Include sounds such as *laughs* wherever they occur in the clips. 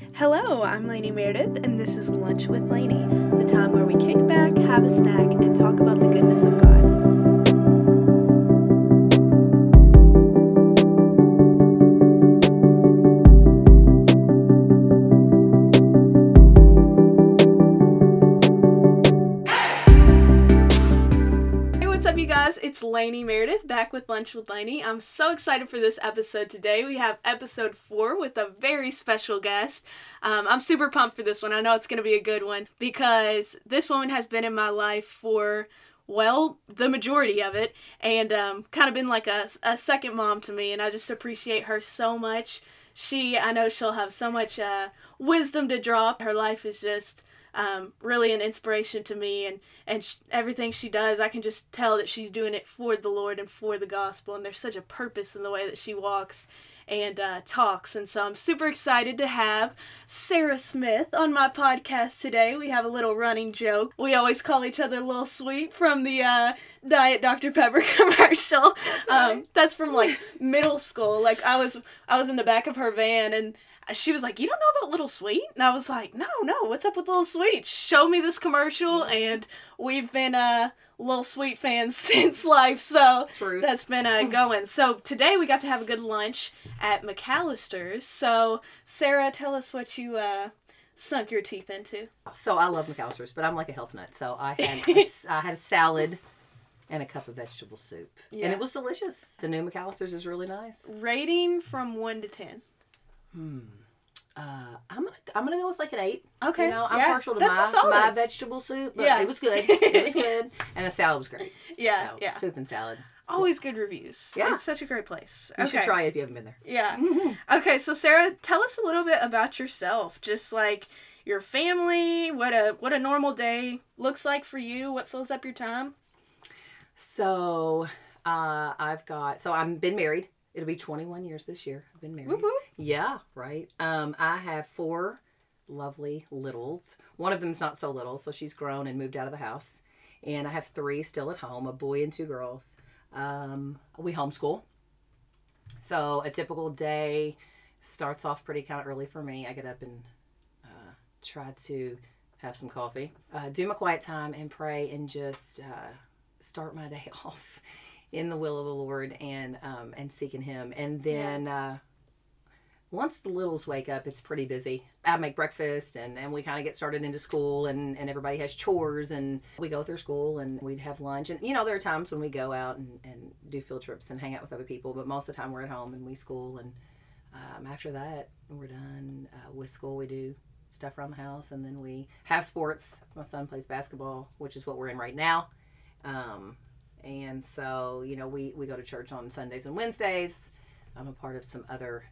Hello, I'm Lainey Meredith, and this is Lunch with Lainey, the time where we kick back, have a snack, and talk about the goodness of God. Lainey Meredith back with Lunch with Lainey. I'm so excited for this episode today. We have episode four with a very special guest. Um, I'm super pumped for this one. I know it's going to be a good one because this woman has been in my life for, well, the majority of it and um, kind of been like a, a second mom to me. And I just appreciate her so much. She, I know she'll have so much uh, wisdom to drop. Her life is just um, really an inspiration to me and and sh- everything she does i can just tell that she's doing it for the lord and for the gospel and there's such a purpose in the way that she walks and uh, talks and so i'm super excited to have sarah smith on my podcast today. We have a little running joke. We always call each other little sweet from the uh, diet dr pepper *laughs* commercial. Um, that's from like *laughs* middle school. Like i was i was in the back of her van and she was like, "You don't know about Little Sweet?" And I was like, "No, no. What's up with Little Sweet? Show me this commercial." And we've been uh Little Sweet fans *laughs* since life, so True. that's been uh, *laughs* going. So today we got to have a good lunch at McAlister's. So Sarah, tell us what you uh sunk your teeth into. So I love McAlister's, but I'm like a health nut. So I had *laughs* a, I had a salad and a cup of vegetable soup, Yeah. and it was delicious. The new McAlister's is really nice. Rating from one to ten. Uh, I'm gonna I'm gonna go with like an eight. Okay, You know, I'm yeah, partial to that's my, my vegetable soup, but Yeah. it was good. *laughs* It was good, and the salad was great. *laughs* Yeah, So, yeah. Soup and salad. Always good reviews. Yeah. it's such a great place. You okay. should try it if you haven't been there. Yeah. *laughs* Okay, so Sarah, tell us a little bit about yourself. Just like your family, what a what a normal day looks like for you, what fills up your time. So uh, I've got so I've been married. It'll be 21 years this year. I've been married. Whoop, whoop. Yeah, right. Um, I have four lovely littles. One of them's not so little, so she's grown and moved out of the house. And I have three still at home, a boy and two girls. Um, we homeschool. So a typical day starts off pretty kind of early for me. I get up and uh, try to have some coffee, uh, do my quiet time, and pray, and just uh, start my day *laughs* off in the will of the Lord and um, and seeking Him. And then uh, once the littles wake up, it's pretty busy. I make breakfast and, and we kind of get started into school and, and everybody has chores and we go through school and we'd have lunch. And, you know, there are times when we go out and, and do field trips and hang out with other people, but most of the time we're at home and we school. And um, after that, we're done uh, with school. We do stuff around the house and then we have sports. My son plays basketball, which is what we're in right now. Um, and so, you know, we, we go to church on Sundays and Wednesdays. I'm a part of some other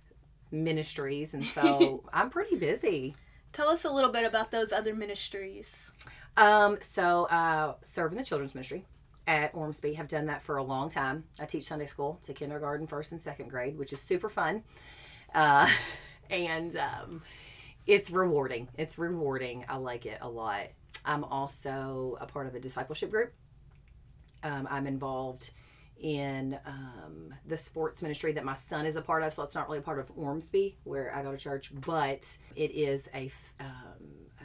ministries, and so *laughs* I'm pretty busy. Tell us a little bit about those other ministries. Um, so uh, serve in the children's ministry at Ormsby. Have done that for a long time. I teach Sunday school to kindergarten, first and second grade, which is super fun, uh, *laughs* and um, it's rewarding. It's rewarding. I like it a lot. I'm also a part of a discipleship group. Um, I'm involved in um, the sports ministry that my son is a part of. So it's not really a part of Ormsby where I go to church, but it is a um, uh,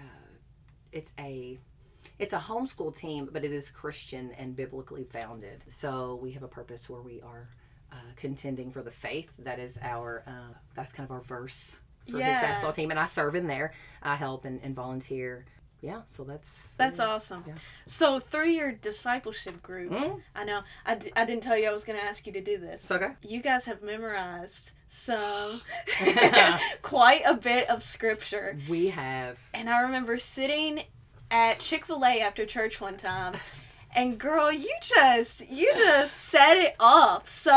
it's a it's a homeschool team, but it is Christian and biblically founded. So we have a purpose where we are uh, contending for the faith. That is our uh, that's kind of our verse for Yeah. his basketball team, and I serve in there. I help and, and volunteer. Yeah, so that's That's yeah. awesome. Yeah. So through your discipleship group, Mm, I know I, d- I didn't tell you I was going to ask you to do this. okay. You guys have memorized some *laughs* *laughs* quite a bit of scripture. We have And I remember sitting at Chick fil A after church one time. And girl, you just you just *laughs* set it off. So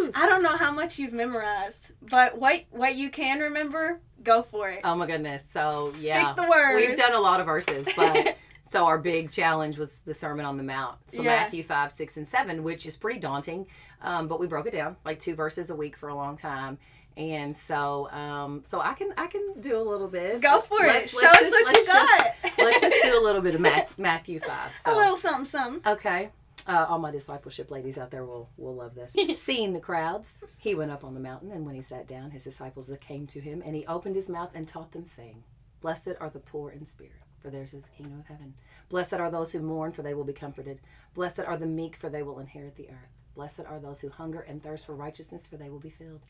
Woo. I don't know how much you've memorized, but what what you can remember, go for it. Oh my goodness. So Speak yeah. the word. We've done a lot of verses, but *laughs* so our big challenge was the Sermon on the Mount. So Yeah. Matthew 5, 6, and 7, which is pretty daunting. Um, but we broke it down like two verses a week for a long time. And so um, so I can I can do a little bit. Go for Let's- it. Show let's us just- what you let's just- got. let's just do a little bit of *laughs* Matthew 5. So a little something something. Okay. Uh, all my discipleship ladies out there will will love this. *laughs* Seeing the crowds, he went up on the mountain, and when he sat down, his disciples came to him, and he opened his mouth and taught them, saying, "Blessed are the poor in spirit, for theirs is the kingdom of heaven. Blessed are those who mourn, for they will be comforted. Blessed are the meek, for they will inherit the earth. Blessed are those who hunger and thirst for righteousness, for they will be filled."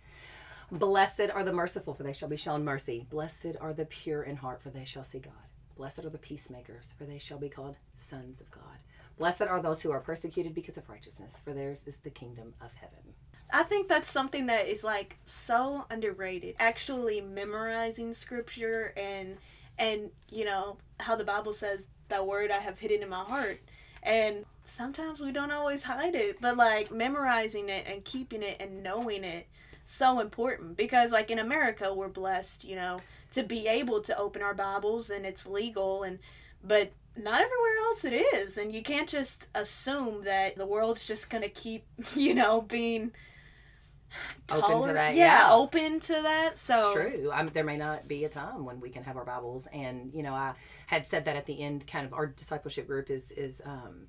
Blessed are the merciful, for they shall be shown mercy. Blessed are the pure in heart, for they shall see God. Blessed are the peacemakers, for they shall be called sons of God. Blessed are those who are persecuted because of righteousness, for theirs is the kingdom of heaven. I think that's something that is like so underrated. Actually memorizing scripture and and you know how the Bible says that word I have hidden in my heart. And sometimes we don't always hide it, but like memorizing it and keeping it and knowing it so important because like in America we're blessed, you know, to be able to open our Bibles and it's legal and but not everywhere else it is and you can't just assume that the world's just going to keep, *laughs* you know, being Open to that, yeah, yeah. open to that. So true. I mean, there may not be a time when we can have our Bibles, and you know, I had said that at the end. Kind of our discipleship group is is um,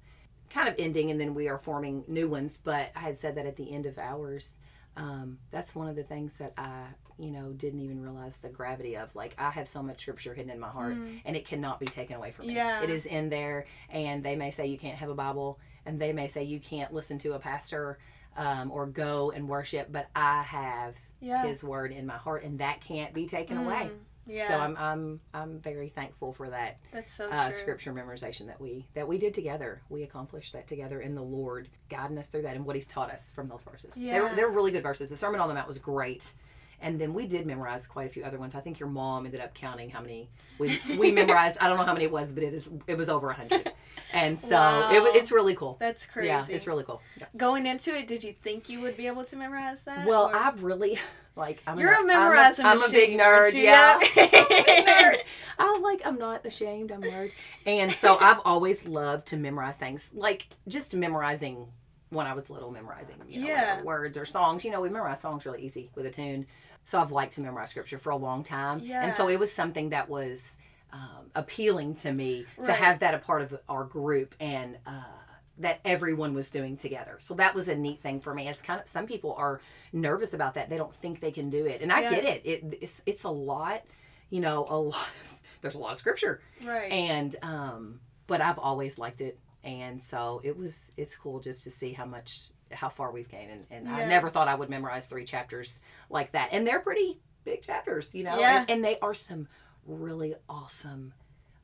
kind of ending, and then we are forming new ones. But I had said that at the end of ours. Um, that's one of the things that I, you know, didn't even realize the gravity of. Like, I have so much scripture hidden in my heart, and it cannot be taken away from me. Mm. Yeah. It is in there, and they may say you can't have a Bible, and they may say you can't listen to a pastor um, or go and worship, but I have yeah. his word in my heart and that can't be taken Mm, away yeah. so i'm i'm i'm very thankful for that that's so uh, true. scripture memorization that we that we did together we accomplished that together in the lord guiding us through that and what he's taught us from those verses Yeah. they were really good verses the sermon on the mount was great and then we did memorize quite a few other ones. I think your mom ended up counting how many we we memorized. I don't know how many it was, but it is it was over a hundred. And so it, it's really cool. That's crazy. Yeah, it's really cool. Yeah. Going into it, did you think you would be able to memorize that? Well, or- I've really like I'm You're a I'm memorizing I'm a, big machine, nerd. aren't you? Yeah, Yeah. I'm a big nerd. I like. I'm not ashamed. I'm a nerd, and so I've always loved to memorize things. Like just memorizing when I was little, memorizing you know, Yeah. whatever words or songs. You know, we memorize songs really easy with a tune. So I've liked to memorize scripture for a long time, Yeah. and so it was something that was um, appealing to me to have that a part of our group and. Uh, that everyone was doing together. So that was a neat thing for me. It's kind of some people are nervous about that. They don't think they can do it. And I Yeah. get it. It it's it's a lot, you know, a lot of, *laughs* there's a lot of scripture. right. And um but I've always liked it. And so it was it's cool just to see how much how far we've came and, and I never thought I would memorize three chapters like that. And they're pretty big chapters, you know. Yeah. And, and they are some really awesome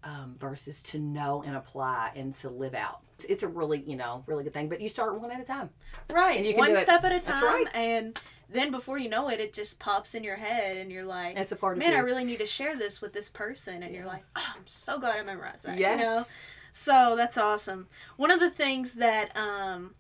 um, verses to know and apply and to live out. It's, it's a really, you know, really good thing. But you start one at a time. right. and you can One do it. step at a That's time. right. And then before you know it, it just pops in your head and you're like, It's a part of man. I really need to share this with this person. And you're like, oh, I'm so glad I memorized that. yes. You know? So that's awesome. One of the things that um,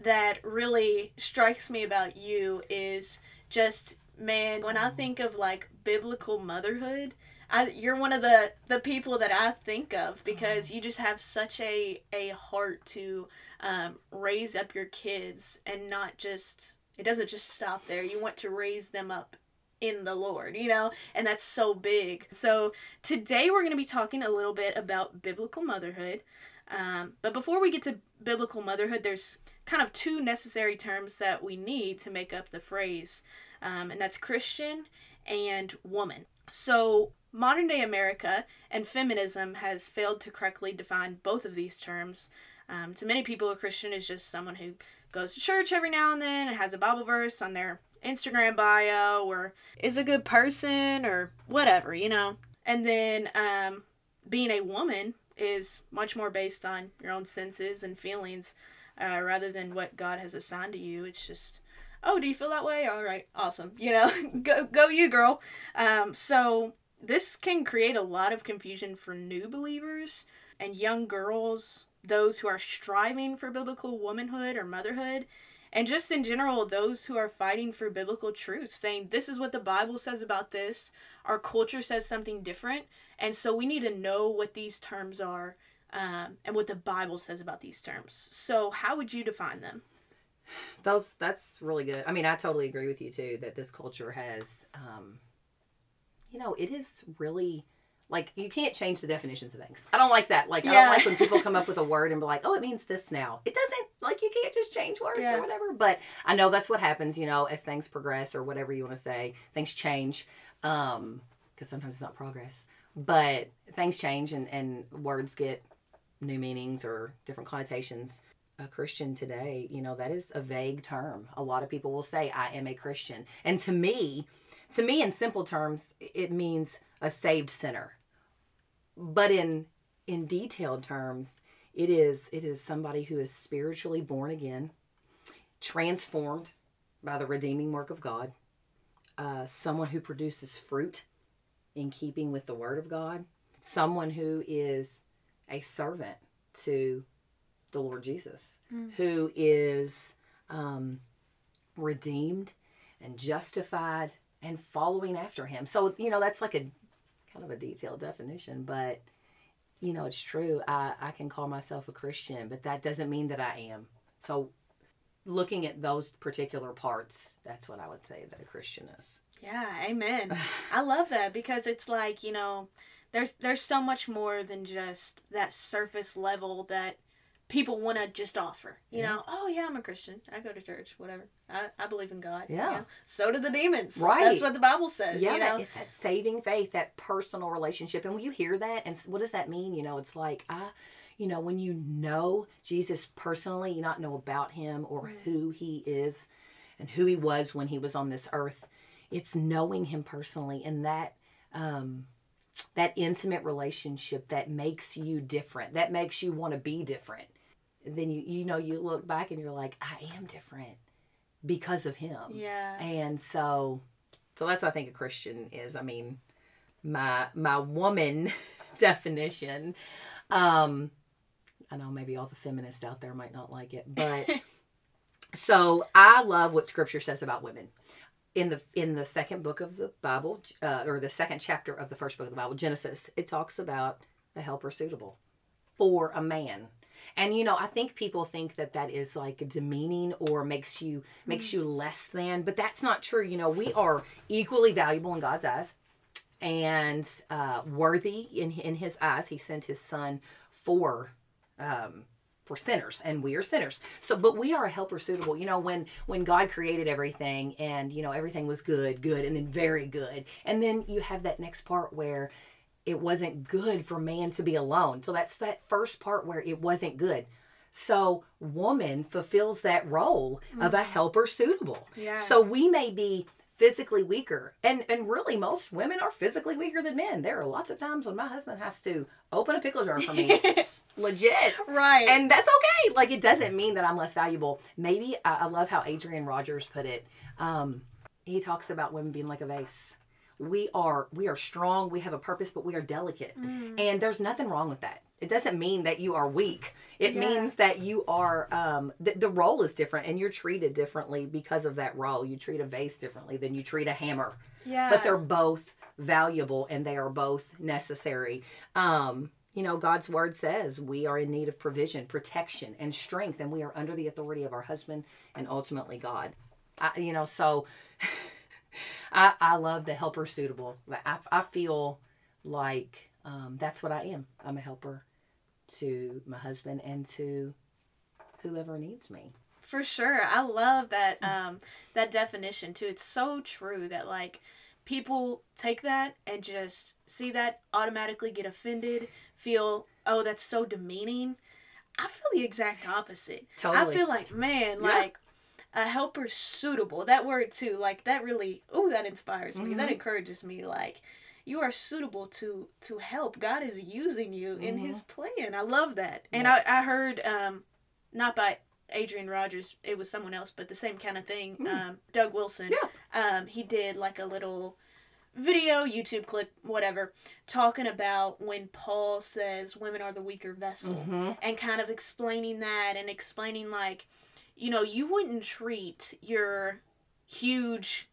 that really strikes me about you is just man. When I think of like biblical motherhood, I, you're one of the the people that I think of because you just have such a a heart to um, raise up your kids and not just it doesn't just stop there. You want to raise them up in the Lord, you know, and that's so big. So today we're going to be talking a little bit about biblical motherhood. Um, but before we get to biblical motherhood, there's kind of two necessary terms that we need to make up the phrase, um, and that's Christian and woman. So modern day America and feminism has failed to correctly define both of these terms. Um, to many people, a Christian is just someone who goes to church every now and then and has a Bible verse on their Instagram bio or is a good person or whatever, you know. And then um, being a woman is much more based on your own senses and feelings uh, rather than what God has assigned to you. It's just, oh, do you feel that way? All right, awesome. *laughs* You know, go go you, girl. Um, so this can create a lot of confusion for new believers and young girls, those who are striving for biblical womanhood or motherhood, and just in general, those who are fighting for biblical truth, saying this is what the Bible says about this, our culture says something different, and so we need to know what these terms are um, and what the Bible says about these terms. So, how would you define them? Those that's really good. I mean, I totally agree with you too that this culture has um you know, it is really like you can't change the definitions of things. I don't like that. Like I don't like when people *laughs* come up with a word and be like, "Oh, it means this now." It doesn't. like you can't just change words Yeah. or whatever. But I know that's what happens, you know, as things progress or whatever you want to say, things change. Um, because sometimes it's not progress, but things change and, and words get new meanings or different connotations. A Christian today, you know, that is a vague term. A lot of people will say, I am a Christian. And to me, to me, in simple terms, it means a saved sinner. But in in detailed terms, it is it is somebody who is spiritually born again, transformed by the redeeming work of God, uh, someone who produces fruit in keeping with the Word of God, someone who is a servant to the Lord Jesus, Mm. who is um, redeemed and justified and following after Him. So you know that's like a kind of a detailed definition, but you know it's true. I I can call myself a Christian, but that doesn't mean that I am. So looking at those particular parts, that's what I would say that a Christian is. Yeah, amen. *sighs* I love that because it's like, you know, there's there's so much more than just that surface level that people want to just offer. You Yeah. know, oh yeah, I'm a Christian. I go to church, whatever. I, I believe in God. you Yeah. know. So do the demons. Right. That's what the Bible says, yeah, you know. it's that saving faith, that personal relationship. And when you hear that, and what does that mean? You know, it's like I, you know, when you know Jesus personally, you not know about him or who he is, and who he was when he was on this earth. It's knowing him personally, and that. Um, that intimate relationship that makes you different, that makes you want to be different. Then you you know you look back and you're like, I am different because of him. yeah. And so so that's what I think a Christian is. I mean, my my woman *laughs* definition. Um I know maybe all the feminists out there might not like it, but *laughs* so I love what scripture says about women. In the in the second book of the Bible, uh, or the second chapter of the first book of the Bible, Genesis, it talks about a helper suitable for a man. And you know, I think people think that that is like demeaning or makes you makes you less than, but that's not true. You know, we are equally valuable in God's eyes and uh, worthy in in His eyes. He sent His Son for um, for sinners, and we are sinners. So, but we are a helper suitable. You know, when when God created everything, and you know everything was good, good, and then very good, and then you have that next part where it wasn't good for man to be alone. So that's that first part where it wasn't good. So woman fulfills that role of a helper suitable. Yeah. So we may be physically weaker and and really most women are physically weaker than men. There are lots of times when my husband has to open a pickle jar for me. *laughs* Legit. right. And that's okay. Like it doesn't mean that I'm less valuable. Maybe I, I love how Adrian Rogers put it. Um, he talks about women being like a vase. We are we are strong. We have a purpose, but we are delicate, Mm. and there's nothing wrong with that. It doesn't mean that you are weak. It Yeah. means that you are um, the, the role is different, and you're treated differently because of that role. You treat a vase differently than you treat a hammer yeah. but they're both valuable and they are both necessary. Um, you know, God's word says we are in need of provision, protection, and strength, and we are under the authority of our husband and ultimately God. I, you know, so *laughs* I, I love the helper suitable. I, I feel like um, that's what I am. I'm a helper to my husband and to whoever needs me. For sure. I love that um that definition too. It's so true that like people take that and just see that automatically get offended, feel oh that's so demeaning. I feel the exact opposite. Totally. I feel like man, Yeah. like a helper suitable. That word too, like that really oh that inspires me. That Mhm. encourages me like you are suitable to to help. God is using you in Mhm. his plan. I love that. And I, I heard um not by Adrian Rogers, it was someone else, but the same kind of thing. Mm. Um, Doug Wilson. Yeah. Um, he did like a little video, YouTube clip, whatever, talking about when Paul says women are the weaker vessel hmm and kind of explaining that and explaining like, you know, you wouldn't treat your huge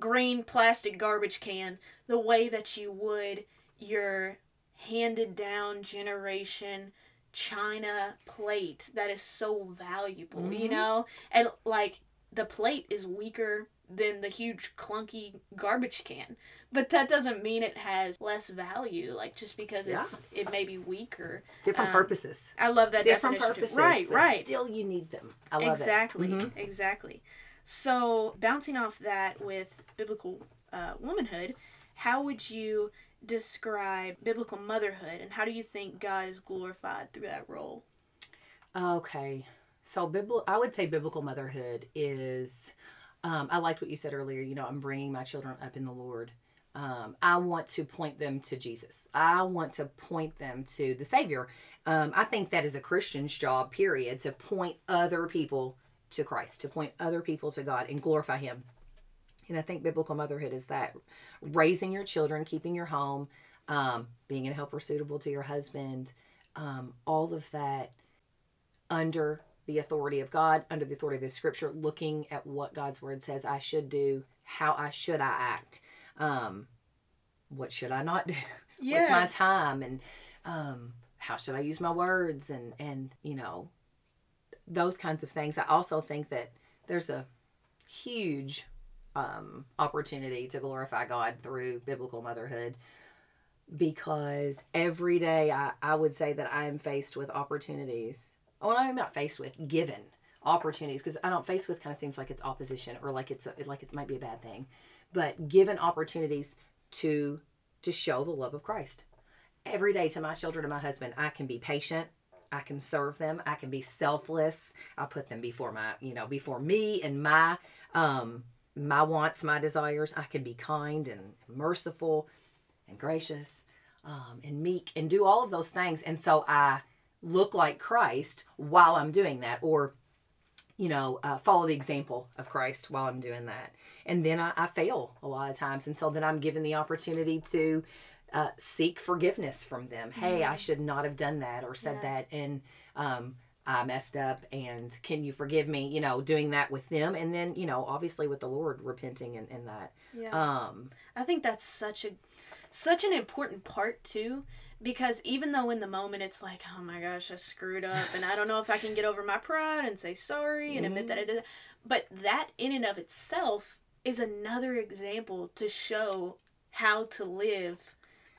green plastic garbage can the way that you would your handed down generation china plate that is so valuable you Mhm. know and like the plate is weaker than the huge clunky garbage can. But that doesn't mean it has less value. Like just because Yeah. it's it may be weaker. Different Um, purposes. I love that Different too. purposes. Right, right. Still, you need them. I love exactly, it. Mhm. exactly. So bouncing off that with biblical uh, womanhood, how would you describe biblical motherhood, and how do you think God is glorified through that role? Okay. So, bibl- I would say biblical motherhood is, um, I liked what you said earlier. You know, I'm bringing my children up in the Lord. Um, I want to point them to Jesus. I want to point them to the Savior. Um, I think that is a Christian's job, period, to point other people to Christ, to point other people to God and glorify Him. And I think biblical motherhood is that raising your children, keeping your home, um, being a helper suitable to your husband, um, all of that under the authority of God, under the authority of His Scripture, looking at what God's Word says I should do, how I should I act, um, what should I not *laughs* do with my time, and um, how should I use my words, and and you know those kinds of things. I also think that there's a huge um, opportunity to glorify God through biblical motherhood because every day I, I would say that I am faced with opportunities. Well, I'm not faced with, given opportunities because I don't face with kind of seems like it's opposition or like it's a, like it might be a bad thing, but given opportunities to to show the love of Christ every day to my children and my husband. I can be patient. I can serve them. I can be selfless. I put them before my, you know, before me and my um my wants, my desires. I can be kind and merciful and gracious um, and meek and do all of those things. And so I look like Christ while I'm doing that, or, you know, uh, follow the example of Christ while I'm doing that. And then I, I fail a lot of times. And so then I'm given the opportunity to uh, seek forgiveness from them. Hey, I should not have done that or said Yeah. that. And, um, I messed up and can you forgive me? You know, doing that with them. And then, you know, obviously with the Lord, repenting and, in that. Yeah. Um, I think that's such a such an important part too because even though in the moment it's like oh my gosh I screwed up and I don't know if I can get over my pride and say sorry and admit that I mm-hmm. did that but that in and of itself is another example to show how to live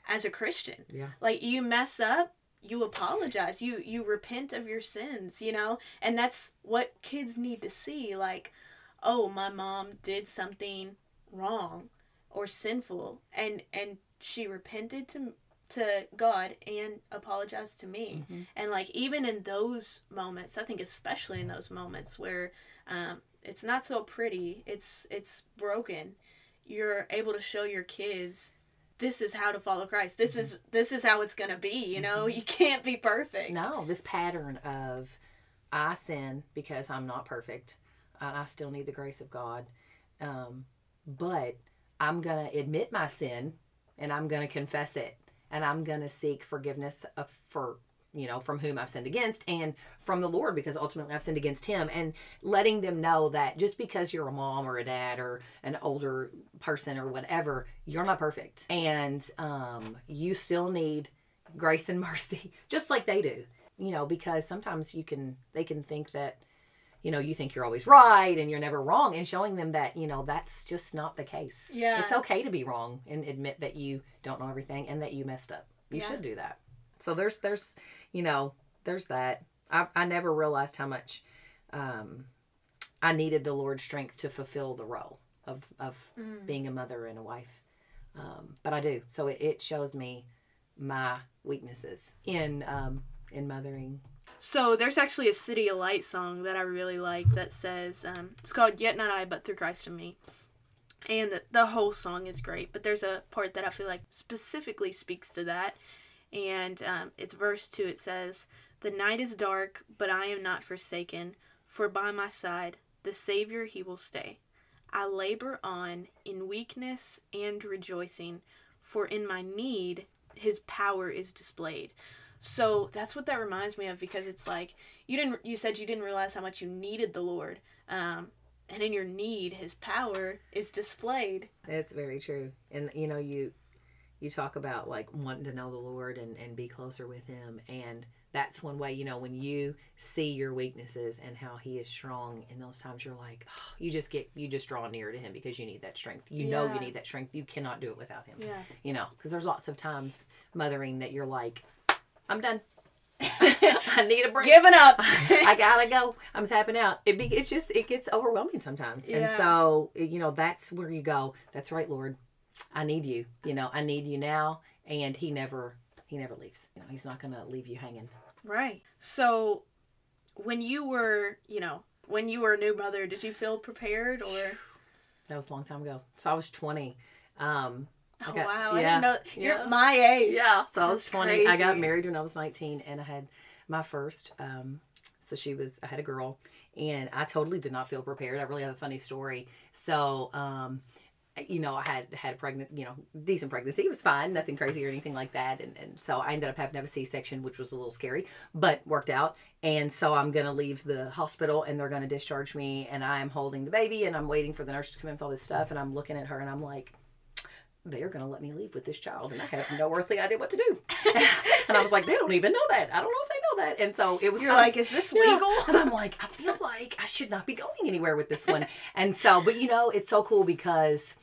as a Christian. Yeah. like you mess up you apologize you you repent of your sins you know? And that's what kids need to see like oh my mom did something wrong or sinful and and she repented to to God and apologize to me Mhm. and like even in those moments I think especially in those moments where um it's not so pretty it's it's broken you're able to show your kids this is how to follow Christ. This is this is how it's gonna be. You know, you can't be perfect. No, this pattern of I sin because I'm not perfect. I still need the grace of God. Um, but I'm going to admit my sin and I'm going to confess it. And I'm going to seek forgiveness of, for, you know, from whom I've sinned against and from the Lord because ultimately I've sinned against Him. And letting them know that just because you're a mom or a dad or an older person or whatever, you're not perfect. And um, you still need grace and *laughs* mercy, just like they do. You know, because sometimes you can, they can think that, you know, you think you're always right and you're never wrong, and showing them that, you know, that's just not the case. Yeah. It's okay to be wrong and admit that you don't know everything and that you messed up. You Yeah. should do that. So there's, there's, you know, there's that. I, I never realized how much um, I needed the Lord's strength to fulfill the role of, of Mm. being a mother and a wife. Um, but I do. So it, it shows me my weaknesses in um, in mothering. So there's actually a CityAlight song that I really like that says um, it's called Yet Not I But Through Christ in Me. And the, whole song is great, but there's a part that I feel like specifically speaks to that. And um, it's verse 2. It says, The night is dark, but I am not forsaken, for by my side the Savior he will stay. I labor on in weakness and rejoicing, for in my need his power is displayed. So that's what that reminds me of because it's like you didn't you said you didn't realize how much you needed the Lord. Um and in your need his power is displayed. It's very true. And you know, you you talk about like wanting to know the Lord and, and be closer with Him. And that's one way, you know, when you see your weaknesses and how He is strong in those times, you're like, oh, you just get, you just draw near to Him because you need that strength. You know, you need that strength. You cannot do it without Him, Yeah. you know, because there's lots of times mothering that you're like, I'm done. *laughs* I need a break. Giving up. *laughs* I gotta go. I'm tapping out. It be, it's just it gets overwhelming sometimes, and so you know that's where you go. That's right, Lord. I need you. You know, I need you now, and He never He never leaves. You know, He's not gonna leave you hanging. Right. So, when you were, you know, when you were a new mother, did you feel prepared or? That was a long time ago. So I was 20. Um, Oh got- wow! I didn't know you're my age. Yeah, so I was That's 20. I got married when I was 19 and I had my first. Um, so she was, I had a girl and I totally did not feel prepared. I really have a funny story. So, um, you know, I had had a pregnant, you know, decent pregnancy. It was fine, nothing crazy or anything like that. And, and so I ended up having to have a C section, which was a little scary, but worked out. And so I'm going to leave the hospital and they're going to discharge me. And I'm holding the baby and I'm waiting for the nurse to come in with all this stuff. And I'm looking at her and I'm like, they're going to let me leave with this child. And I have no earthly idea what to do. *laughs* and I was like, they don't even know that. I don't know if they know that. And so it was You're kind of- like, is this yeah. legal? *laughs* And I'm like, I feel like I should not be going anywhere with this one. *laughs* and so, but you know, it's so cool because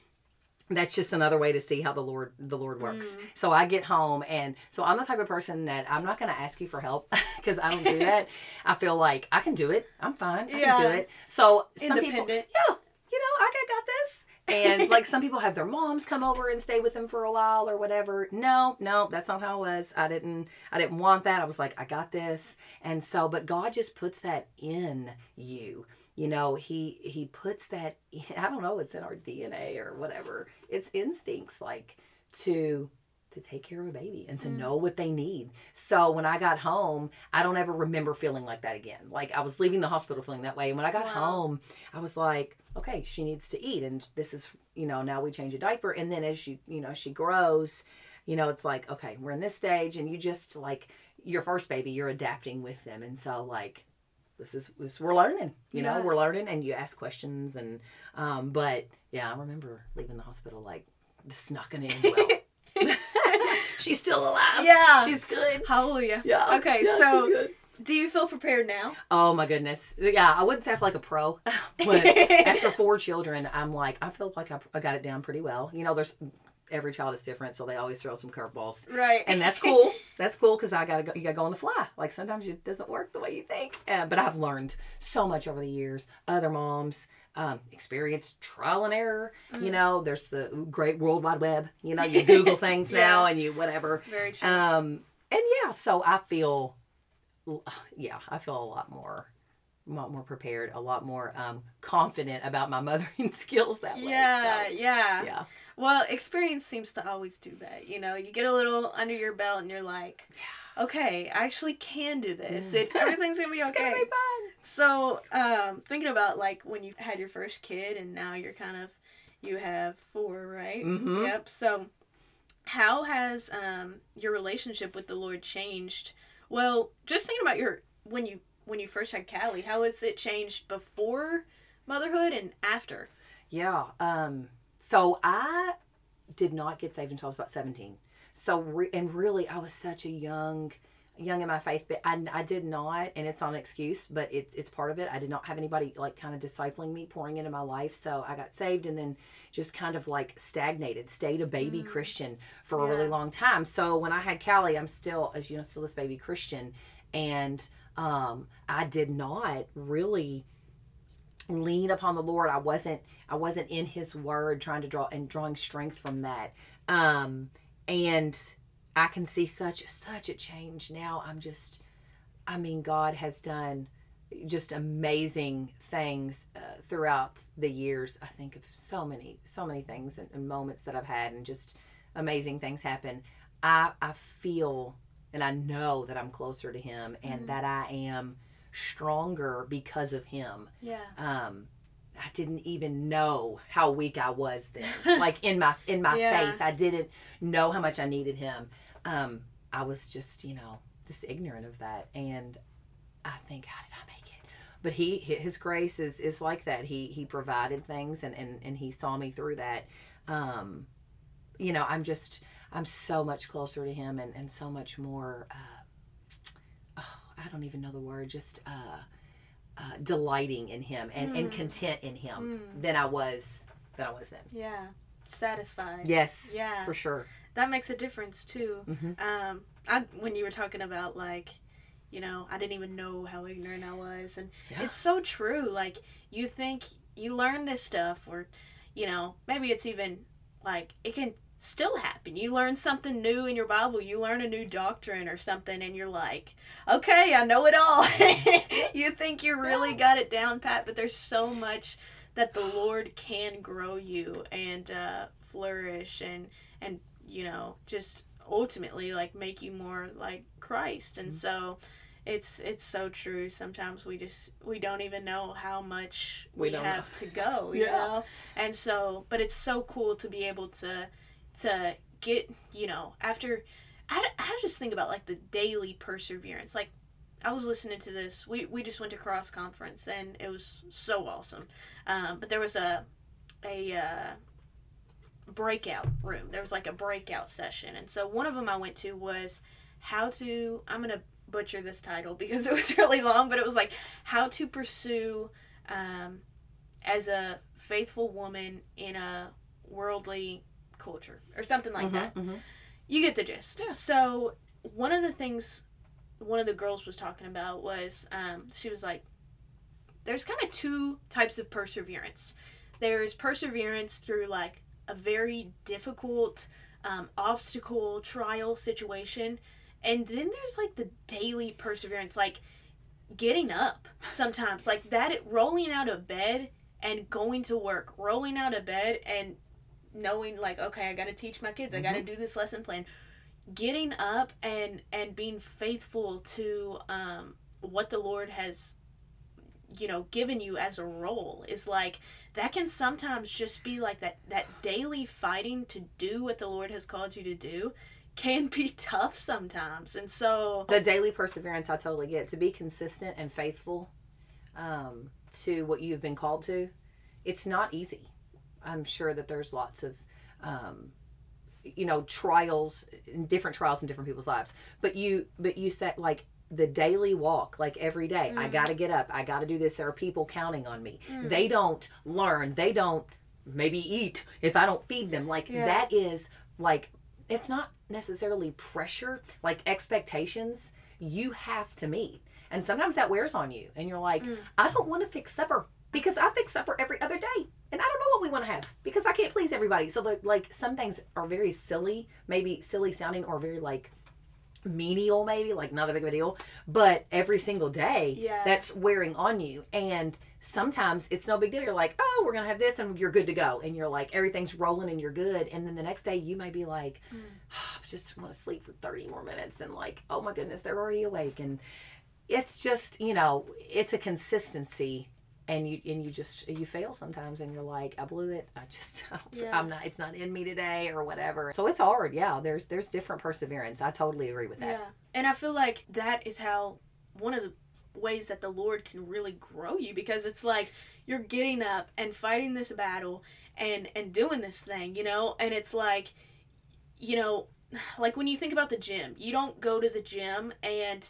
that's just another way to see how the Lord the Lord works. Mm. So I get home and so I'm the type of person that I'm not going to ask you for help because I don't do that. I feel like I can do it. I'm fine. I can do Yeah. it. So some people Independent. yeah, you know, I got, got this. And *laughs* like some people have their moms come over and stay with them for a while or whatever. No, no, that's not how it was. I didn't I didn't want that. I was like, I got this. And so but God just puts that in you. You know, he he puts that *laughs* I don't know, it's in our DNA or whatever. It's instincts like to to take care of a baby and to Mm. know what they need. So when I got home, I don't ever remember feeling like that again. Like I was leaving the hospital feeling that way. And when I got Wow. home, I was like, okay, she needs to eat. And this is, you know, now we change a diaper. And then as she, you know, she grows, you know, it's like, okay, we're in this stage and you just like your first baby, you're adapting with them. And so like, this is, this, we're learning, you know, we're learning and you ask questions and, um, but yeah, I remember leaving the hospital like, this is not going to end well. She's still alive. Yeah. She's good. Hallelujah. Yeah. Okay, Yeah, so- Do you feel prepared now? Oh my goodness. Yeah, I wouldn't say I feel like a pro, *laughs* but *laughs* after four children, I'm like, I feel like I, I got it down pretty well. You know, there's every child is different, so they always throw some curveballs. right. And that's cool. *laughs* That's cool because I gotta go. You gotta go on the fly. Like sometimes it doesn't work the way you think. Uh, but I've learned so much over the years. Other moms, um, experience, trial and error. You Mm. know, there's the great World Wide Web. You know, you *laughs* Google things now and you whatever. Very true. Um, and yeah, so I feel, yeah, I feel a lot more, lot more prepared, a lot more um, confident about my *laughs* mothering skills that way. yeah, so, yeah. yeah, Well, experience seems to always do that. You know, you get a little under your belt and you're like, okay, I actually can do this. It, everything's going to be it's okay. gonna be *laughs* fun. So, um, thinking about like when you had your first kid and now you're kind of, you have four, right? Mhm. Yep. So, how has um, your relationship with the Lord changed? Well, just thinking about your when you when you first had Callie, how has it changed before motherhood and after? Yeah. Um. So I did not get saved until I was about seventeen. So re- and really, I was such a young, young in my faith, but I, I did not, and it's not an excuse, but it's it's part of it. I did not have anybody like kind of discipling me, pouring into my life. So I got saved, and then just kind of like stagnated, stayed a baby Mm. Christian for a really long time. So when I had Callie, I'm still, as you know, still this baby Christian, and um, I did not really lean upon the Lord. I wasn't I wasn't in his word trying to draw and drawing strength from that. Um and I can see such such a change now. I'm just I mean God has done just amazing things uh, throughout the years. I think of so many so many things and, and moments that I've had and just amazing things happen. I I feel and I know that I'm closer to him and Mhm. that I am stronger because of him Yeah. um I didn't even know how weak I was then. *laughs* like in my in my Yeah. faith, I didn't know how much I needed him. Um I was just, you know, this ignorant of that and I think how did I make it? But he his grace is is like that. He he provided things and and and he saw me through that. Um you know, I'm just I'm so much closer to Him and, and so much more. Uh, oh, I don't even know the word. Just uh, uh, delighting in Him and, and Mm. content in Him Mm. than I was than I was then. Yeah. Satisfied. Yes, Yeah. for sure. That makes a difference too. Mhm. Um, I when you were talking about like, you know, I didn't even know how ignorant I was, and Yeah. it's so true. Like you think you learn this stuff, or you know, maybe it's even like it can still happen. You learn something new in your Bible. You learn a new doctrine or something, and you're like, okay, I know it all. *laughs* you think you really got it down pat, but there's so much that the Lord can grow you and uh, flourish and and you know just ultimately like make you more like Christ. Mm-hmm. And so it's it's so true. Sometimes we just we don't even know how much We we, have to go, *laughs* you Yeah. know. And so, but it's so cool to be able to to get you know after. I, I just think about like the daily perseverance. Like I was listening to this. We we just went to cross conference and it was so awesome. Um, but there was a a uh, breakout room. There was like a breakout session, and so one of them I went to was how to. I'm gonna butcher this title *laughs* because it was really long, but it was like how to pursue um, as a faithful woman in a worldly culture or something like Mhm, that. mhm. You get the gist. Yeah. So one of the things one of the girls was talking about was um, she was like, there's kind of two types of perseverance. There's perseverance through like a very difficult um, obstacle trial situation, and then there's like the daily perseverance, like getting up sometimes, like that, rolling out of bed and going to work, rolling out of bed and knowing like okay i gotta teach my kids i gotta do this lesson plan getting up and and being faithful to um what the lord has you know given you as a role is like that can sometimes just be like that that daily fighting to do what the lord has called you to do can be *laughs* tough sometimes and so the daily perseverance I totally get to be consistent and faithful um, to what you've been called to. It's not easy. I'm sure that there's lots of, um, you know, trials, different trials in different people's lives. But you, but you said like the daily walk, like every day, I Mhm. got to get up. I got to do this. There are people counting on me. Mm. They don't learn. They don't maybe eat if I don't feed them. Like Yeah. that is like it's not necessarily pressure, like expectations you have to meet. And sometimes that wears on you and you're like, Mm. I don't want to fix supper because I fix supper every other day. And I don't know what we want to have because I can't please everybody. So the, like some things are very silly, maybe silly sounding or very like menial maybe, like not that big of a deal. But every single day Yeah. that's wearing on you. And sometimes it's no big deal. You're like, oh, we're gonna have this and you're good to go. And you're like, everything's rolling and you're good. And then the next day you might be like, Mm. I just want to sleep for 30 more minutes and like, oh my goodness, they're already awake. And it's just, you know, it's a consistency and you and you just you fail sometimes and you're like i blew it i just *laughs* I don't, Yeah. i'm not it's not in me today or whatever so it's hard yeah there's there's different perseverance i totally agree with that Yeah. And I feel like that is how one of the ways that the Lord can really grow you because it's like you're getting up and fighting this battle and and doing this thing, you know? And it's like you know, *sighs* like when you think about the gym, you don't go to the gym and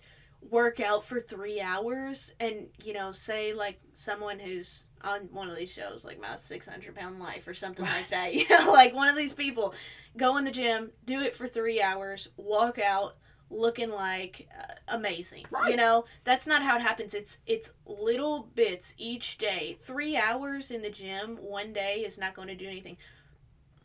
work out for 3 hours and, you know, say like someone who's on one of these shows like my 600 pound life or something like that *laughs* you know like one of these people go in the gym do it for three hours walk out looking like uh, amazing you know? That's not how it happens. It's it's little bits each day. Three hours in the gym one day is not going to do anything.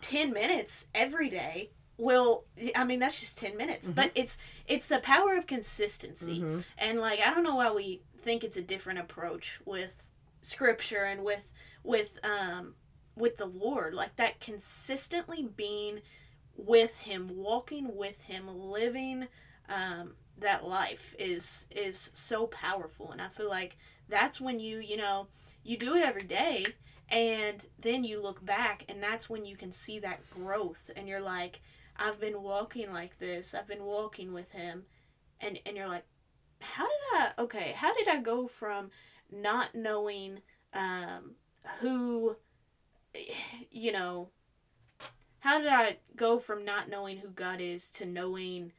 10 minutes every day will i mean that's just 10 minutes Mhm. but it's it's the power of consistency Mhm. and like i don't know why we think it's a different approach with scripture and with with um with the lord like that consistently being with him walking with him living um that life is is so powerful and i feel like that's when you you know you do it every day and then you look back and that's when you can see that growth and you're like i've been walking like this i've been walking with him and and you're like how did i okay how did i go from not knowing um who *sighs* you know how did I go from not knowing who God is to knowing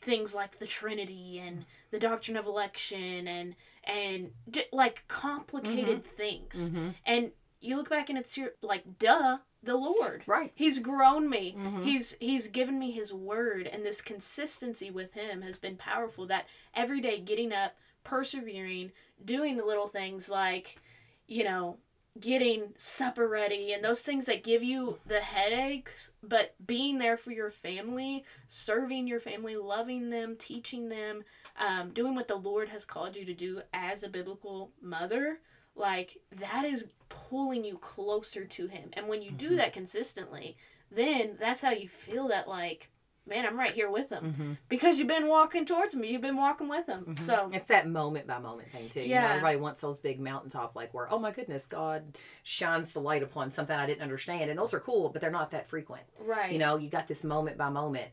things like the Trinity and the doctrine of election and and like complicated things. Mm-hmm. And you look back and it's your like duh, the Lord. Right. He's grown me. Mhm. He's he's given me his word and this consistency with him has been powerful that every day getting up, persevering, doing the little things like, you know, getting supper ready and those things that give you the headaches, but being there for your family, serving your family, loving them, teaching them, um, doing what the Lord has called you to do as a biblical mother, like that is pulling you closer to Him. And when you do Mhm. that consistently, then that's how you feel that, like, man, I'm right here with Him Mm-hmm. because you've been walking towards me, you've been walking with Him. So, it's that moment by moment thing too. You know, Yeah. everybody wants those big mountaintop like where, oh my goodness, God shines the light upon something I didn't understand. And those are cool, but they're not that frequent. right. You know, you got this moment by moment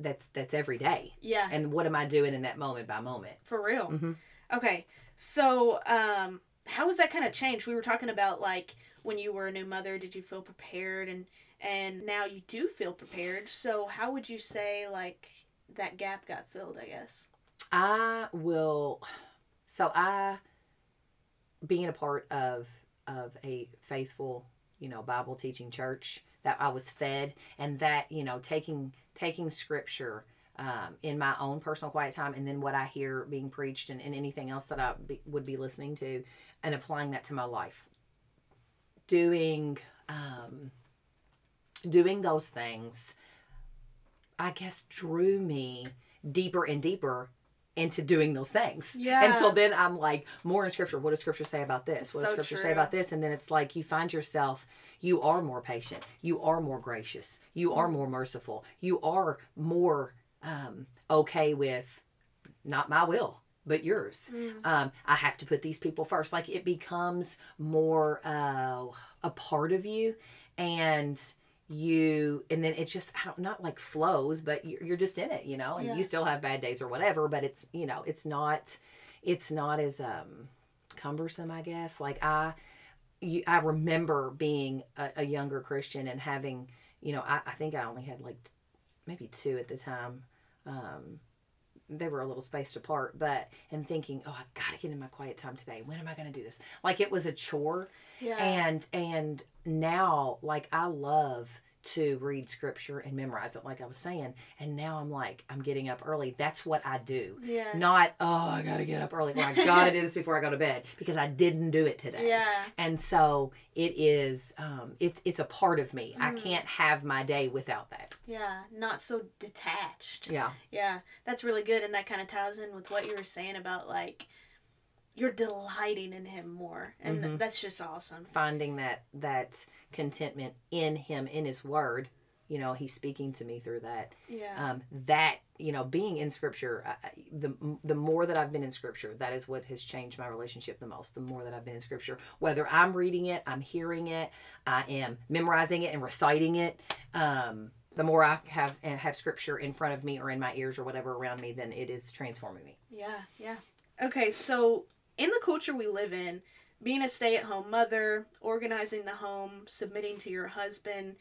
that's that's every day. yeah, And what am I doing in that moment by moment? for real. Mm-hmm. Okay, so um, how has that kind of changed? We were talking about like when you were a new mother, did you feel prepared, and and now you do feel prepared. So how would you say like that gap got filled? I guess. I will. So I, being a part of of a faithful, you know, Bible teaching church that I was fed, and that you know, taking taking scripture um, in my own personal quiet time, and then what I hear being preached, and, and anything else that I be, would be listening to, and applying that to my life. Doing, um, doing those things, I guess, drew me deeper and deeper into doing those things. Yeah. And so then I'm like, more in scripture. What does scripture say about this? What does so scripture say about this? And then it's like you find yourself, you are more patient. You are more gracious. You are more merciful. You are more um, okay with not my will, but yours. Mm. Um, I have to put these people first. Like it becomes more uh, a part of you. And you and then it just I don't not like flows but you're, you're just in it you know and Yeah. you still have bad days or whatever but it's you know it's not it's not as um cumbersome i guess like i you, i remember being a, a younger christian and having you know I, I think i only had like maybe two at the time um they were a little spaced apart but and thinking oh i gotta get in my quiet time today. When am i gonna do this? Like it was a chore. Yeah. and and now like i love to read scripture and memorize it like i was saying and now i'm like i'm getting up early that's what i do yeah. not oh i gotta get up early or i *laughs* gotta do this before i go to bed because i didn't do it today Yeah. and so it is um it's it's a part of me i Mm. can't have my day without that Yeah. Not so detached. yeah Yeah, that's really good, and that kind of ties in with what you were saying about like you're delighting in him more, and th- Mhm. that's just awesome. finding that that contentment in him in his word you know he's speaking to me through that Yeah, um, that you know being in scripture I, I- the the more that i've been in scripture that is what has changed my relationship the most the more that i've been in scripture whether i'm reading it i'm hearing it i am memorizing it and reciting it um, the more i have have scripture in front of me or in my ears or whatever around me then it is transforming me yeah, yeah. Okay, so in the culture we live in, being a stay-at-home mother, organizing the home, submitting to your husband,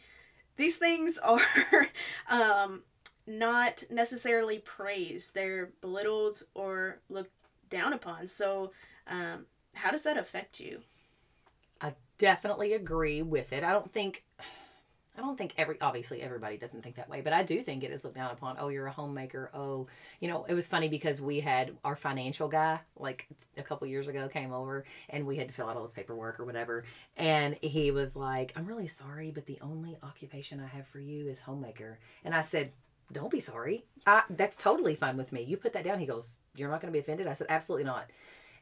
these things *laughs* are um, not necessarily praised. They're belittled or looked down upon. So, um, how does that affect you? I definitely agree with it. I don't think I don't think every obviously everybody doesn't think that way, but I do think it is looked down upon. Oh, you're a homemaker. Oh, you know, it was funny because we had our financial guy like a couple years ago came over and we had to fill out all this paperwork or whatever, and he was like, "I'm really sorry, but the only occupation I have for you is homemaker." And I said, "Don't be sorry. I, that's totally fine with me. You put that down." He goes, "You're not going to be offended." I said, "Absolutely not."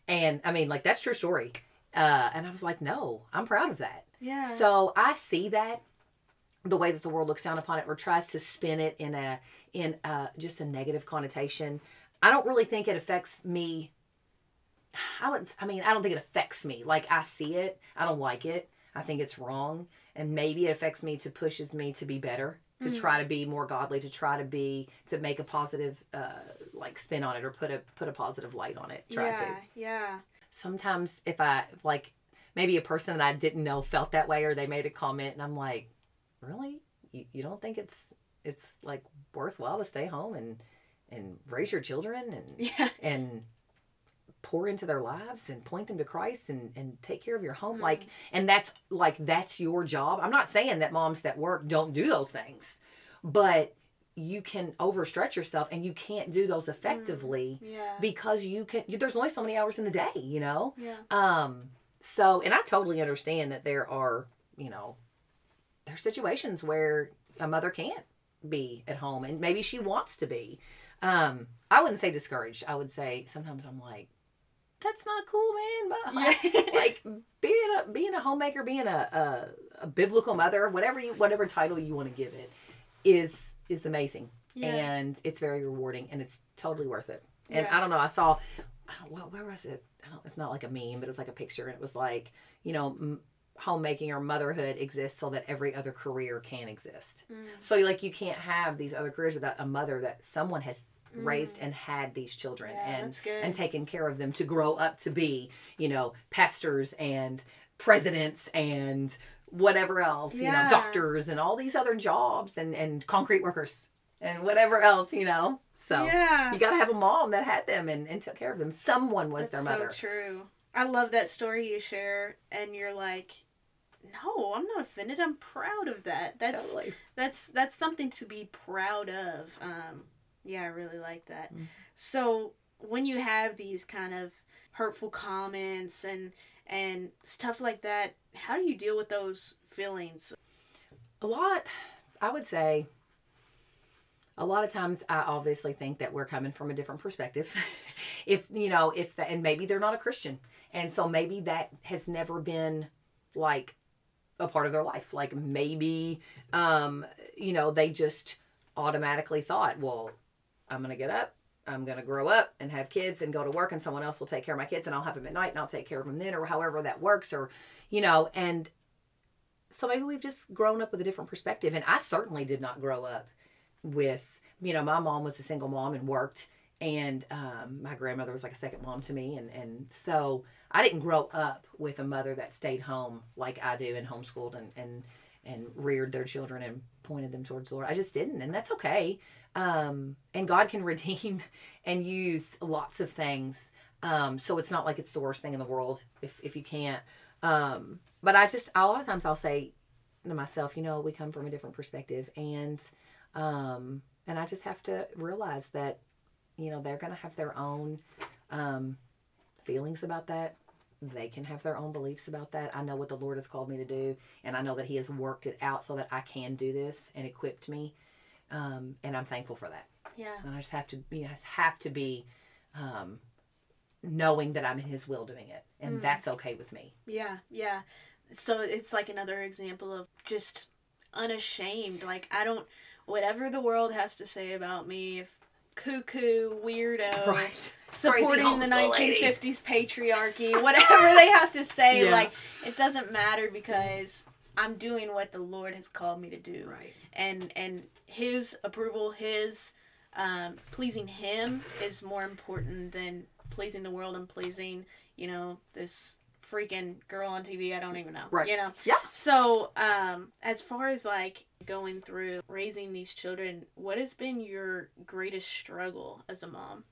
And I mean, like that's true story. Uh, and I was like, no, I'm proud of that. Yeah. So I see that the way that the world looks down upon it or tries to spin it in a in a, just a negative connotation. I don't really think it affects me. I wouldn't. I mean, I don't think it affects me. Like I see it, I don't like it. I think it's wrong, and maybe it affects me to pushes me to be better, to Mm. try to be more godly, to try to be to make a positive uh, like spin on it or put a put a positive light on it. Try yeah, to yeah. sometimes if I like maybe a person that I didn't know felt that way or they made a comment and I'm like, really? you, you don't think it's it's like worthwhile to stay home and and raise your children and *laughs* Yeah. and pour into their lives and point them to Christ and and take care of your home Mm. like and that's like that's your job. I'm not saying that moms that work don't do those things. But you can overstretch yourself and you can't do those effectively Yeah. because you can you, there's only so many hours in the day, you know? yeah. Um, so, and I totally understand that there are, you know, there's situations where a mother can't be at home and maybe she wants to be. Um, I wouldn't say discouraged. I would say sometimes I'm like, that's not cool, man. But *laughs* Yeah. like being a being a homemaker, being a, a, a biblical mother, whatever you whatever title you want to give it, is is amazing Yeah. and it's very rewarding and it's totally worth it. And Yeah. I don't know, I saw, I don't, where, where was it? I don't, it's not like a meme, but it was like a picture, and it was like, you know, m- homemaking or motherhood exists so that every other career can exist. Mm. So like you can't have these other careers without a mother that someone has raised and had these children Mm. Yeah, and and taken care of them to grow up to be, you know, pastors and presidents and whatever else, you know, doctors and all these other jobs and and concrete workers and whatever else, you know. So yeah. you got to have a mom that had them and, and took care of them. Someone was That's their mother. so true. I love that story you share, and you're like, no, I'm not offended. I'm proud of that. That's totally. that's that's something to be proud of. Um, yeah, I really like that. Mhm. So when you have these kind of hurtful comments and and stuff like that, how do you deal with those feelings? A lot, I would say, a lot of times I obviously think that we're coming from a different perspective. *laughs* if, you know, if, the, and maybe they're not a Christian. And so maybe that has never been like a part of their life. Like maybe, um, you know, they just automatically thought, well, I'm going to get up. I'm going to grow up and have kids and go to work and someone else will take care of my kids and I'll have them at night and I'll take care of them then or however that works or, you know, and so maybe we've just grown up with a different perspective and i certainly did not grow up with you know my mom was a single mom and worked and um, my grandmother was like a second mom to me and, and so i didn't grow up with a mother that stayed home like i do and homeschooled and, and and reared their children and pointed them towards the lord. I just didn't and that's okay. Um, and god can *laughs* redeem and use lots of things. Um, so it's not like it's the worst thing in the world if, if you can't. Um, but I just a lot of times I'll say to myself, you know, we come from a different perspective, and um, and I just have to realize that, you know, they're gonna have their own um, feelings about that. They can have their own beliefs about that. I know what the Lord has called me to do, and I know that He has worked it out so that I can do this and equipped me, um, and I'm thankful for that. Yeah. And I just have to, you know, have to be um, knowing that I'm in His will doing it, and Mm. that's okay with me. Yeah, yeah. So it's like another example of just unashamed. Like I don't whatever the world has to say about me, if cuckoo, weirdo, *laughs* Right. supporting the homeschool lady. 1950s patriarchy, whatever they have to say, Yeah. like it doesn't matter because I'm doing what the Lord has called me to do. Right. And and his approval, his um, pleasing him is more important than pleasing the world and pleasing, you know, this freaking girl on TV I don't even know. Right. You know? Yeah. So, um, as far as like going through raising these children, what has been your greatest struggle as a mom?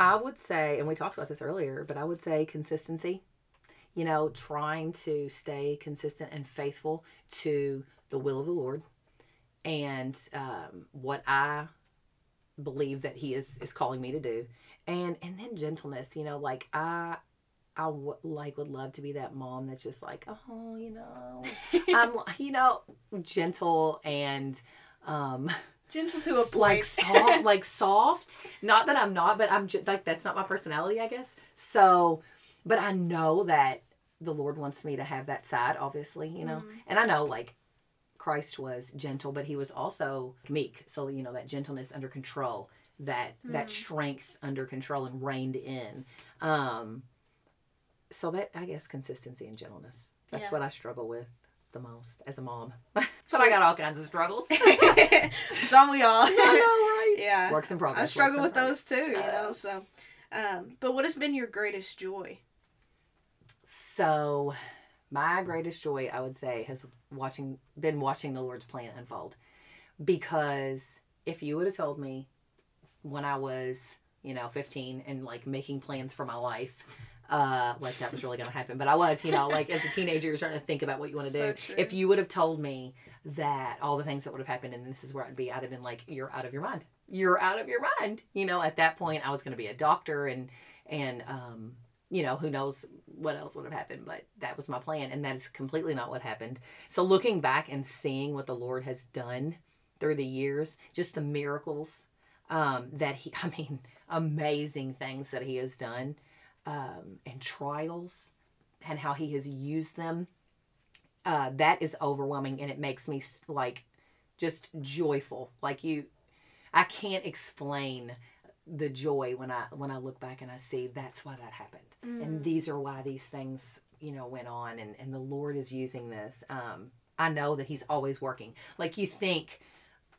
I would say, and we talked about this earlier, but I would say consistency. You know, trying to stay consistent and faithful to the will of the Lord and um, what I believe that He is is calling me to do, and and then gentleness. You know, like I. I w- like would love to be that mom that's just like, oh, you know, *laughs* I'm, you know, gentle and, um, Gentle to a point. like soft, *laughs* like soft. Not that I'm not, but I'm just like that's not my personality, I guess. So, but I know that the Lord wants me to have that side, obviously, you know. Mhm. And I know like Christ was gentle, but he was also meek. So you know that gentleness under control, that that Mhm. strength under control and reined in. Um, so that I guess consistency and gentleness. That's Yeah. what I struggle with the most as a mom. *laughs* but I got all kinds of struggles. Don't we all? I know, right? *laughs* Yeah. Works in progress. I struggle with those too, you I know. So, um, but what has been your greatest joy? So, my greatest joy, I would say, has watching been watching the Lord's plan unfold. Because if you would have told me when I was, you know, 15 and like making plans for my life, uh, like that was really going to happen. But I was, you know, like as a teenager, you're starting to think about what you want to So do. true. If you would have told me that all the things that would have happened and this is where I'd be, I'd have been like, you're out of your mind. You're out of your mind. You know, at that point, I was going to be a doctor and, and, um, you know, who knows what else would have happened, but that was my plan. And that is completely not what happened. So looking back and seeing what the Lord has done through the years, just the miracles um, that he, *laughs* I mean, amazing things that he has done, um, and trials and how he has used them, uh, that is overwhelming. And it makes me like just joyful. Like you, I can't explain the joy when I when I look back and I see that's why that happened Mm. and these are why these things you know went on and and the lord is using this um i know that he's always working like you think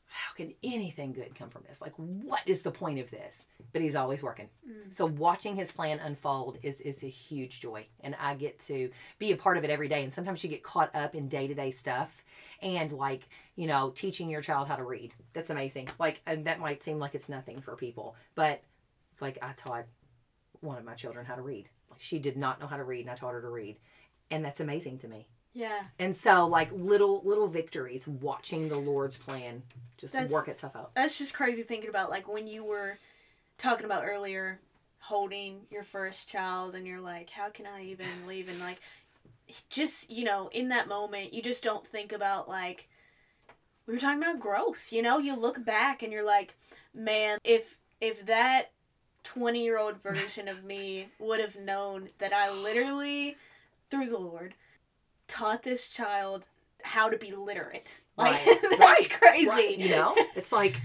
how can anything good come from this? Like what is the point of this? But he's always working. Mm. so watching his plan unfold is is a huge joy. And i get to be a part of it every day. And sometimes you get caught up in day-to-day stuff and like you know teaching your child how to read. That's amazing. Like and that might seem like it's nothing for people but like i taught one of my children how to read. Like she did not know how to read and i taught her to read. And that's amazing to me Yeah. and so like little little victories watching the lord's plan just That's- work itself out That's just crazy thinking about like when you were talking about earlier holding your first child and you're like, how can I even leave? And like, just, you know, in that moment, you just don't think about like, we were talking about growth, you know? You look back and you're like, man, if, if that 20 year old version of me would have known that I literally, through the Lord, taught this child how to be literate. *laughs* Like, Right. *laughs* that's Right. crazy. Right, you know it's like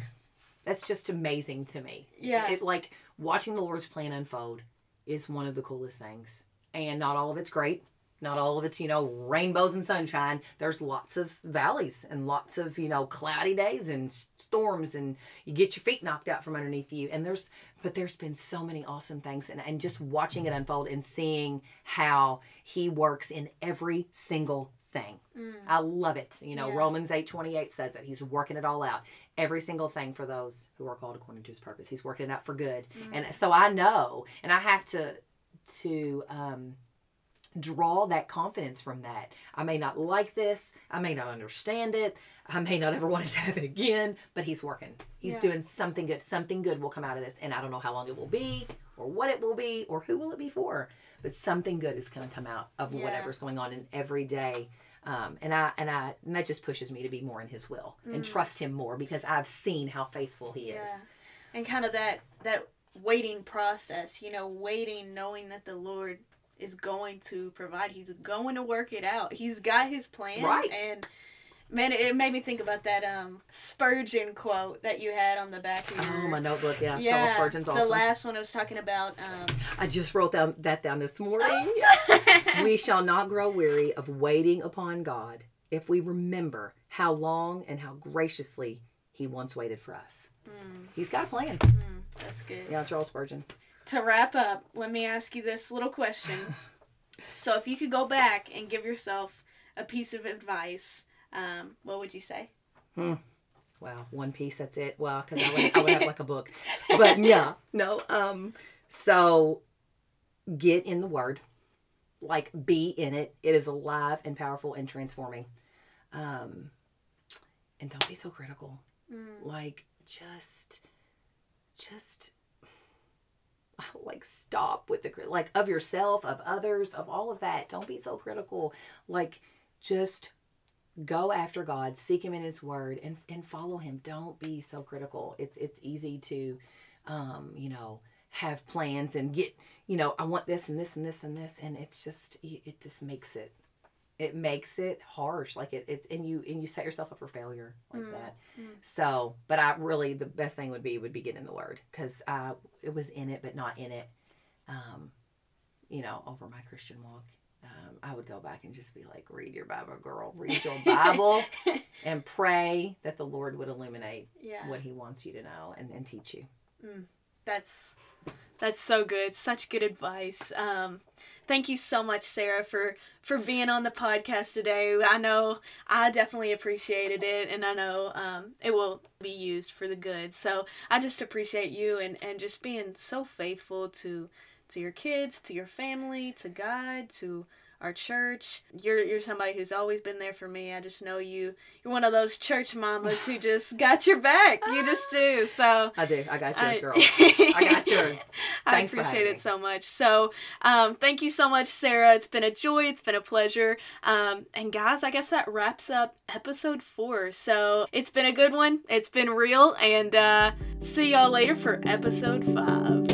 that's just amazing to me Yeah. it like watching the lord's plan unfold is one of the coolest things and not all of it's great not all of it's you know rainbows and sunshine there's lots of valleys and lots of you know cloudy days and storms and you get your feet knocked out from underneath you and there's but there's been so many awesome things and, and just watching it unfold and seeing how he works in every single thing Mm. I love it. You know, Yeah. Romans eight twenty eight says it. He's working it all out. Every single thing for those who are called according to his purpose. He's working it out for good. Mm. And so I know, and I have to to um, draw that confidence from that. I may not like this. I may not understand it. I may not ever *laughs* want it to happen again. But he's working. He's Yeah. doing something good. Something good will come out of this. And I don't know how long it will be, or what it will be, or who will it be for. But something good is going to come out of Yeah. whatever's going on in every day um, and I and I and that just pushes me to be more in His will and Mm. trust Him more because I've seen how faithful He is. Yeah. And kind of that that waiting process, you know, waiting knowing that the Lord is going to provide. He's going to work it out. He's got his plan. Right. And man, it, made me think about that um Spurgeon quote that you had on the back of your Oh, my notebook, yeah. yeah, Charles Spurgeon's the last one I was talking about. Um, I just wrote down that down this morning. *laughs* we shall not grow weary of waiting upon God if we remember how long and how graciously He once waited for us. mm, He's got a plan. mm, that's good. Yeah, Charles Spurgeon. To wrap up, let me ask you this little question. *laughs* so, if you could go back and give yourself a piece of advice, um, what would you say? Hmm. Wow, one piece. That's it. Well, because I would, I would have like a book, *laughs* but yeah, no. Um, so get in the Word, like be in it. It is alive and powerful and transforming. Um, and don't be so critical. Mm. Like just, just *sighs* like stop with the like of yourself, of others, of all of that. Don't be so critical. Like just go after God, seek him in his word and and follow him. Don't be so critical. It's it's easy to um, you know, have plans and get, you know, I want this and this and this and this and it's just it just makes it it makes it harsh like it, it's and you and you set yourself up for failure like Mm, that mm. so but i really the best thing would be would be getting in the word because uh it was in it but not in it um you know over my christian walk um, i would go back and just be like read your bible girl read your bible *laughs* and pray that the lord would illuminate yeah. what he wants you to know and, and teach you That's that's so good. Such good advice. Um, thank you so much, Sarah, for for being on the podcast today. I know I definitely appreciated it, and I know um, it will be used for the good. So I just appreciate you and and just being so faithful to to your kids, to your family, to God, to our church. You're you're somebody who's always been there for me. I just know you. You're one of those church mamas who just got your back. You just do. So I do. I got yours, I, girl. *laughs* I got yours. I appreciate it so much. So um, thank you so much, Sarah. It's been a joy. It's been a pleasure. Um, and guys, I guess that wraps up episode four. So it's been a good one. It's been real. And uh, see y'all later for episode five.